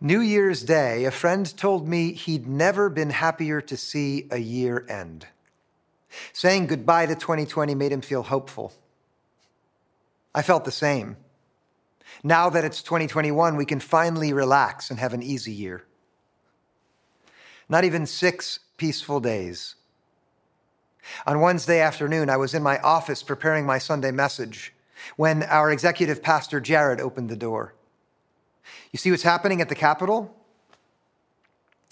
New Year's Day, a friend told me he'd never been happier to see a year end. Saying goodbye to 2020 made him feel hopeful. I felt the same. Now that it's 2021, we can finally relax and have an easy year. Not even six peaceful days. On Wednesday afternoon, I was in my office preparing my Sunday message when our executive pastor, Jared, opened the door. You see what's happening at the Capitol?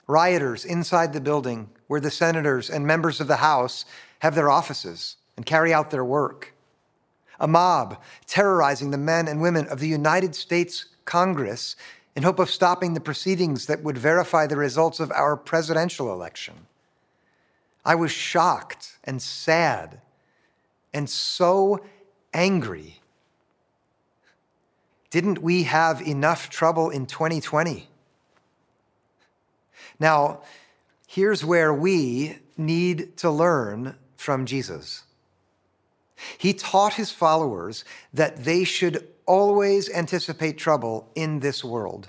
Rioters inside the building where the senators and members of the House have their offices and carry out their work. A mob terrorizing the men and women of the United States Congress in hope of stopping the proceedings that would verify the results of our presidential election. I was shocked and sad and so angry didn't we have enough trouble in 2020? Now, here's where we need to learn from Jesus. He taught his followers that they should always anticipate trouble in this world.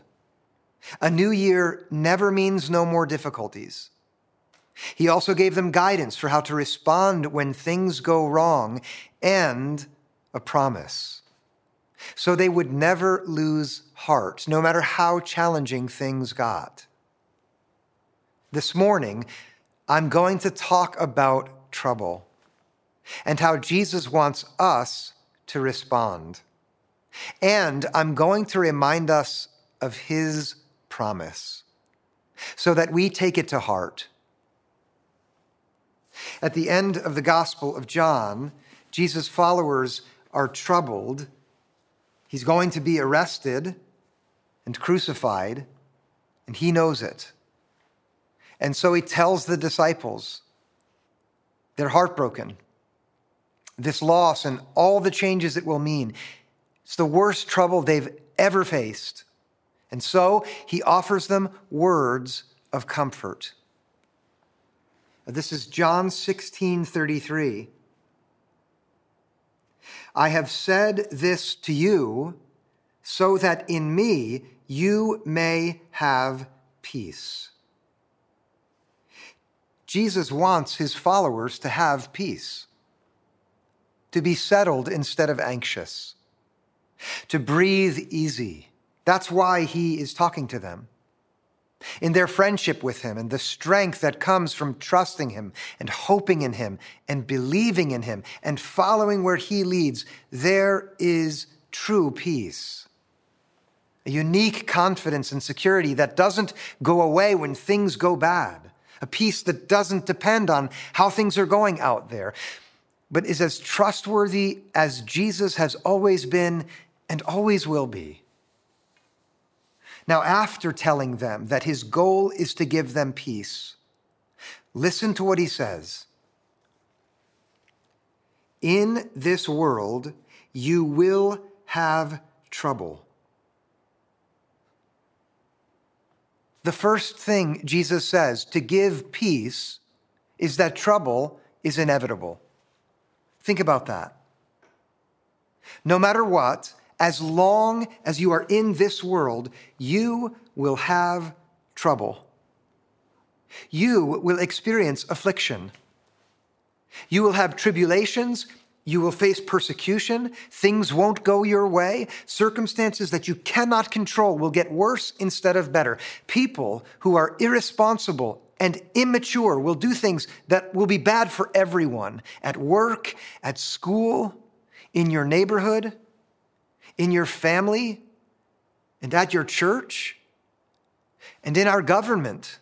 A new year never means no more difficulties. He also gave them guidance for how to respond when things go wrong and a promise so they would never lose heart, no matter how challenging things got. This morning, I'm going to talk about trouble and how Jesus wants us to respond. And I'm going to remind us of his promise so that we take it to heart. At the end of the Gospel of John, Jesus' followers are troubled He's going to be arrested and crucified, and he knows it. And so he tells the disciples, they're heartbroken. This loss and all the changes it will mean, it's the worst trouble they've ever faced. And so he offers them words of comfort. This is John 16 33. I have said this to you so that in me you may have peace. Jesus wants his followers to have peace, to be settled instead of anxious, to breathe easy. That's why he is talking to them in their friendship with Him and the strength that comes from trusting Him and hoping in Him and believing in Him and following where He leads, there is true peace. A unique confidence and security that doesn't go away when things go bad. A peace that doesn't depend on how things are going out there, but is as trustworthy as Jesus has always been and always will be. Now, after telling them that his goal is to give them peace, listen to what he says. In this world, you will have trouble. The first thing Jesus says to give peace is that trouble is inevitable. Think about that. No matter what, as long as you are in this world, you will have trouble. You will experience affliction. You will have tribulations. You will face persecution. Things won't go your way. Circumstances that you cannot control will get worse instead of better. People who are irresponsible and immature will do things that will be bad for everyone at work, at school, in your neighborhood in your family and at your church and in our government.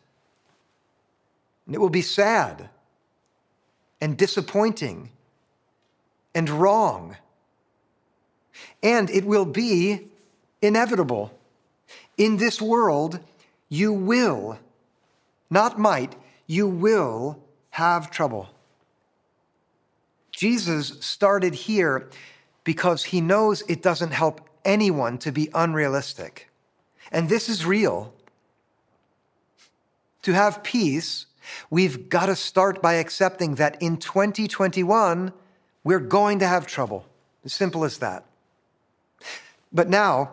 And it will be sad and disappointing and wrong. And it will be inevitable. In this world, you will, not might, you will have trouble. Jesus started here because he knows it doesn't help anyone to be unrealistic. And this is real. To have peace, we've got to start by accepting that in 2021, we're going to have trouble. As simple as that. But now,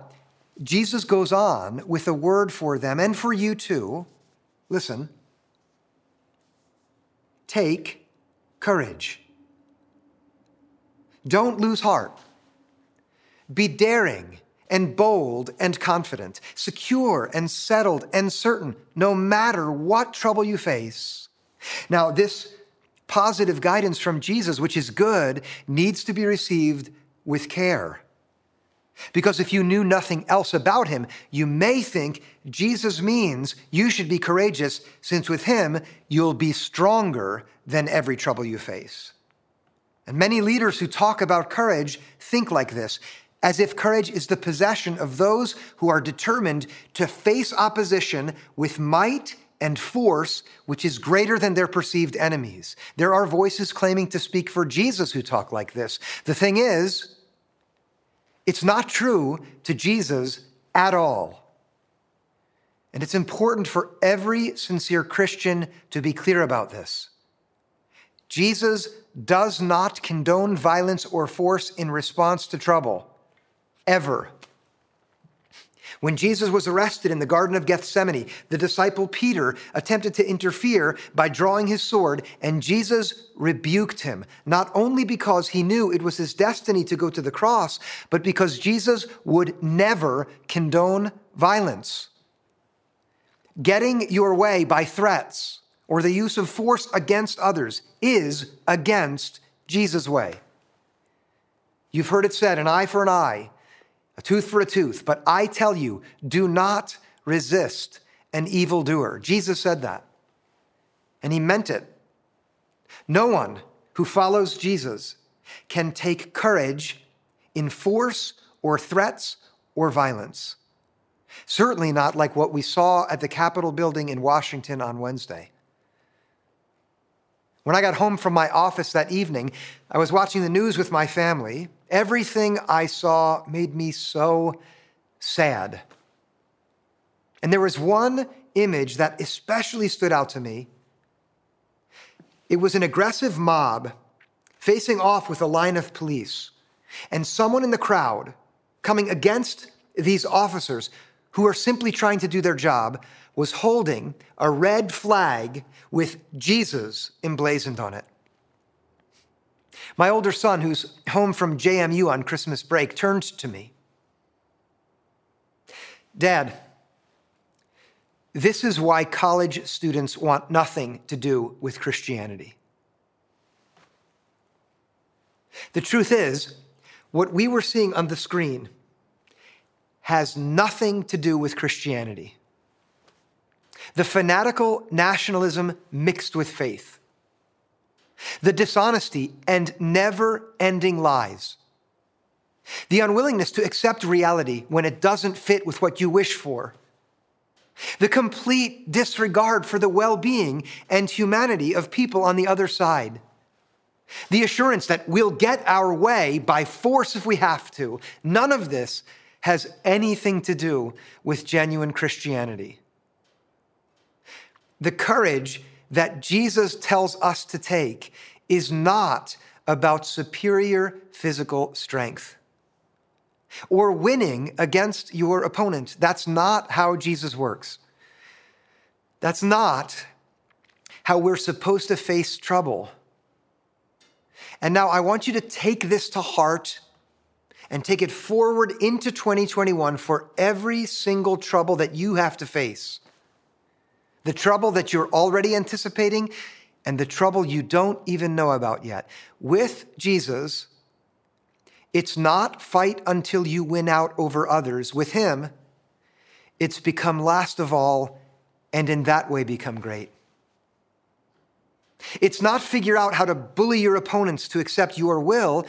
Jesus goes on with a word for them and for you too. Listen. Take courage. Don't lose heart. Be daring and bold and confident, secure and settled and certain, no matter what trouble you face. Now, this positive guidance from Jesus, which is good, needs to be received with care. Because if you knew nothing else about him, you may think Jesus means you should be courageous, since with him you'll be stronger than every trouble you face. And many leaders who talk about courage think like this as if courage is the possession of those who are determined to face opposition with might and force which is greater than their perceived enemies. There are voices claiming to speak for Jesus who talk like this. The thing is, it's not true to Jesus at all. And it's important for every sincere Christian to be clear about this. Jesus does not condone violence or force in response to trouble ever. When Jesus was arrested in the Garden of Gethsemane, the disciple Peter attempted to interfere by drawing his sword, and Jesus rebuked him, not only because he knew it was his destiny to go to the cross, but because Jesus would never condone violence. Getting your way by threats or the use of force against others is against Jesus' way. You've heard it said, an eye for an eye a tooth for a tooth. But I tell you, do not resist an evildoer. Jesus said that, and he meant it. No one who follows Jesus can take courage in force or threats or violence. Certainly not like what we saw at the Capitol building in Washington on Wednesday. When I got home from my office that evening, I was watching the news with my family. Everything I saw made me so sad. And there was one image that especially stood out to me. It was an aggressive mob facing off with a line of police, and someone in the crowd coming against these officers who are simply trying to do their job was holding a red flag with Jesus emblazoned on it. My older son, who's home from JMU on Christmas break, turned to me. Dad, this is why college students want nothing to do with Christianity. The truth is, what we were seeing on the screen has nothing to do with Christianity. The fanatical nationalism mixed with faith, the dishonesty and never ending lies, the unwillingness to accept reality when it doesn't fit with what you wish for, the complete disregard for the well being and humanity of people on the other side. The assurance that we'll get our way by force if we have to. None of this has anything to do with genuine Christianity. The courage that Jesus tells us to take is not about superior physical strength or winning against your opponent. That's not how Jesus works. That's not how we're supposed to face trouble. And now I want you to take this to heart and take it forward into 2021 for every single trouble that you have to face. The trouble that you're already anticipating and the trouble you don't even know about yet. With Jesus, it's not fight until you win out over others. With Him, it's become last of all and in that way become great. It's not figure out how to bully your opponents to accept your will.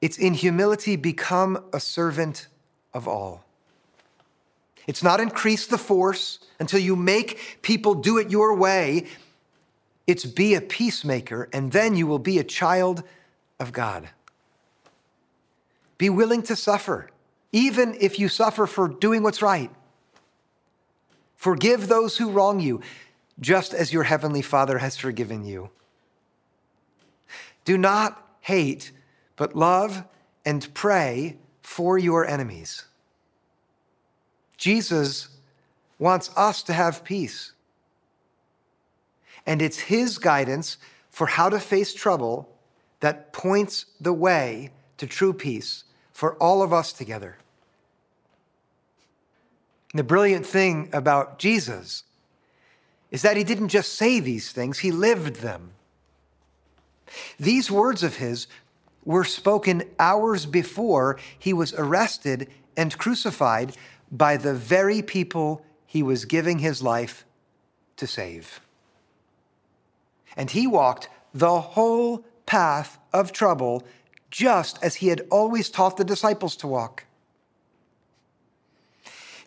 It's in humility become a servant of all. It's not increase the force until you make people do it your way. It's be a peacemaker, and then you will be a child of God. Be willing to suffer, even if you suffer for doing what's right. Forgive those who wrong you, just as your heavenly Father has forgiven you. Do not hate but love and pray for your enemies. Jesus wants us to have peace. And it's his guidance for how to face trouble that points the way to true peace for all of us together. And the brilliant thing about Jesus is that he didn't just say these things, he lived them. These words of his were spoken hours before he was arrested and crucified by the very people he was giving his life to save. And he walked the whole path of trouble just as he had always taught the disciples to walk.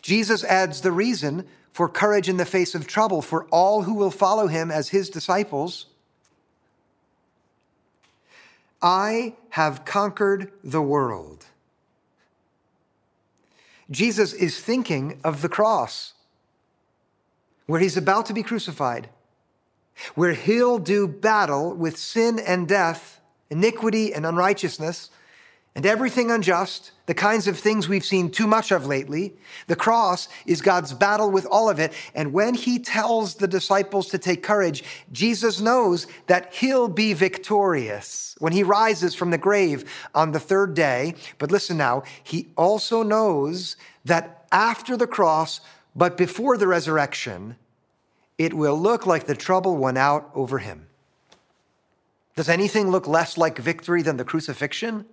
Jesus adds the reason for courage in the face of trouble for all who will follow him as his disciples. I have conquered the world. Jesus is thinking of the cross, where he's about to be crucified, where he'll do battle with sin and death, iniquity and unrighteousness, and everything unjust, the kinds of things we've seen too much of lately. The cross is God's battle with all of it. And when he tells the disciples to take courage, Jesus knows that he'll be victorious when he rises from the grave on the third day. But listen now, he also knows that after the cross, but before the resurrection, it will look like the trouble won out over him. Does anything look less like victory than the crucifixion?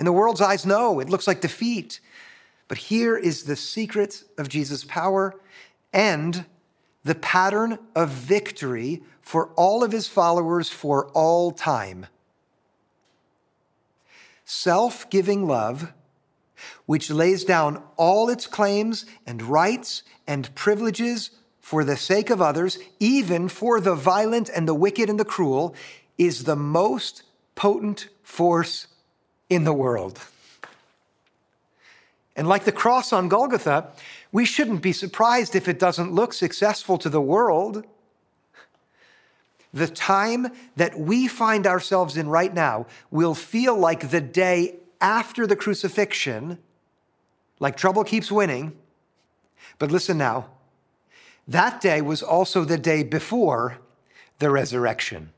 In the world's eyes, no, it looks like defeat. But here is the secret of Jesus' power and the pattern of victory for all of his followers for all time. Self giving love, which lays down all its claims and rights and privileges for the sake of others, even for the violent and the wicked and the cruel, is the most potent force in the world. And like the cross on Golgotha, we shouldn't be surprised if it doesn't look successful to the world. The time that we find ourselves in right now will feel like the day after the crucifixion, like trouble keeps winning. But listen now, that day was also the day before the resurrection.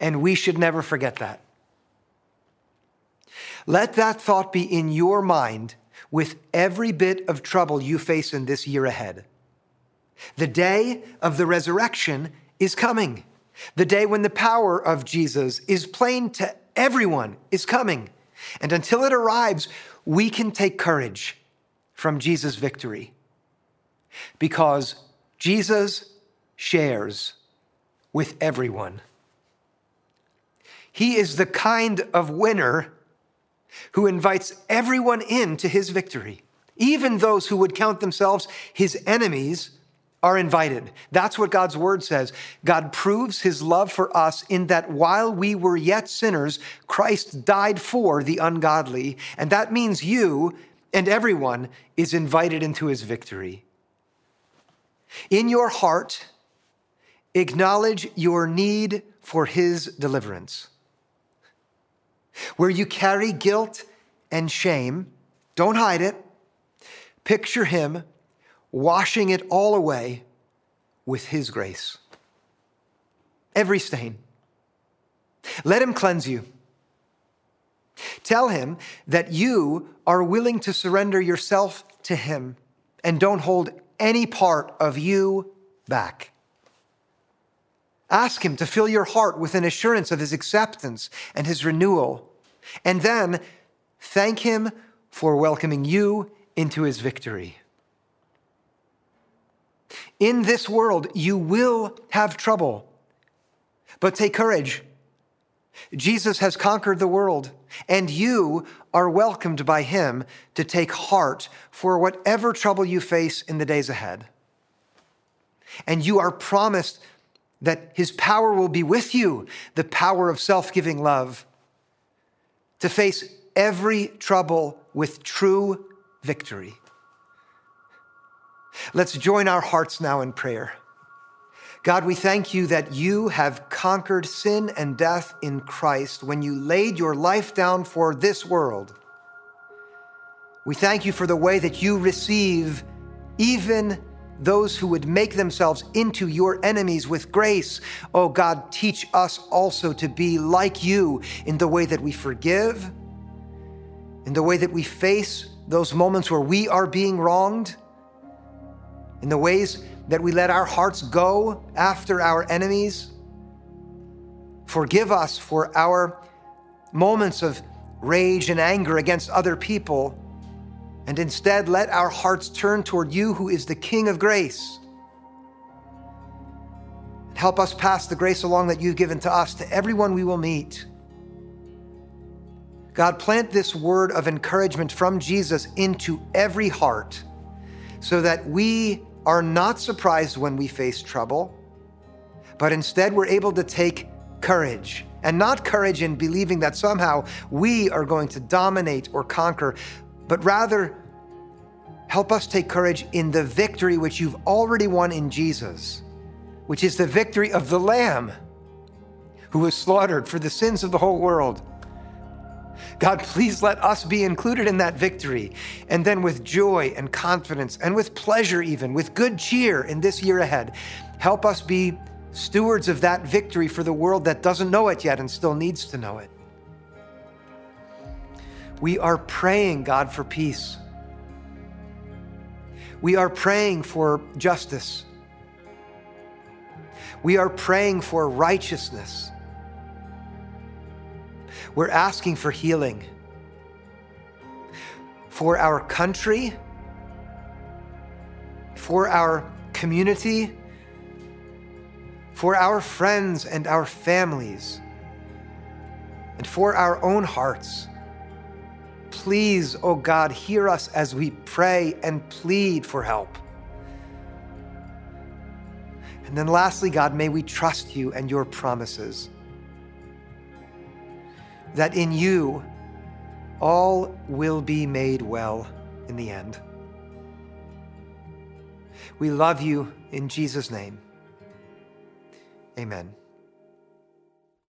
And we should never forget that. Let that thought be in your mind with every bit of trouble you face in this year ahead. The day of the resurrection is coming. The day when the power of Jesus is plain to everyone is coming. And until it arrives, we can take courage from Jesus' victory because Jesus shares with everyone. He is the kind of winner who invites everyone in to his victory. Even those who would count themselves his enemies are invited. That's what God's word says. God proves his love for us in that while we were yet sinners, Christ died for the ungodly. And that means you and everyone is invited into his victory. In your heart, acknowledge your need for his deliverance. Where you carry guilt and shame, don't hide it. Picture Him washing it all away with His grace. Every stain. Let Him cleanse you. Tell Him that you are willing to surrender yourself to Him and don't hold any part of you back. Ask Him to fill your heart with an assurance of His acceptance and His renewal. And then thank Him for welcoming you into His victory. In this world, you will have trouble, but take courage. Jesus has conquered the world, and you are welcomed by Him to take heart for whatever trouble you face in the days ahead. And you are promised that his power will be with you, the power of self giving love, to face every trouble with true victory. Let's join our hearts now in prayer. God, we thank you that you have conquered sin and death in Christ when you laid your life down for this world. We thank you for the way that you receive even those who would make themselves into your enemies with grace. Oh God, teach us also to be like you in the way that we forgive, in the way that we face those moments where we are being wronged, in the ways that we let our hearts go after our enemies. Forgive us for our moments of rage and anger against other people and instead let our hearts turn toward you, who is the King of grace. Help us pass the grace along that you've given to us to everyone we will meet. God, plant this word of encouragement from Jesus into every heart so that we are not surprised when we face trouble, but instead we're able to take courage. And not courage in believing that somehow we are going to dominate or conquer, but rather help us take courage in the victory which you've already won in Jesus, which is the victory of the Lamb who was slaughtered for the sins of the whole world. God, please let us be included in that victory. And then with joy and confidence and with pleasure, even with good cheer in this year ahead, help us be stewards of that victory for the world that doesn't know it yet and still needs to know it. We are praying, God, for peace. We are praying for justice. We are praying for righteousness. We're asking for healing for our country, for our community, for our friends and our families, and for our own hearts. Please, O oh God, hear us as we pray and plead for help. And then lastly, God, may we trust you and your promises. That in you, all will be made well in the end. We love you in Jesus' name. Amen.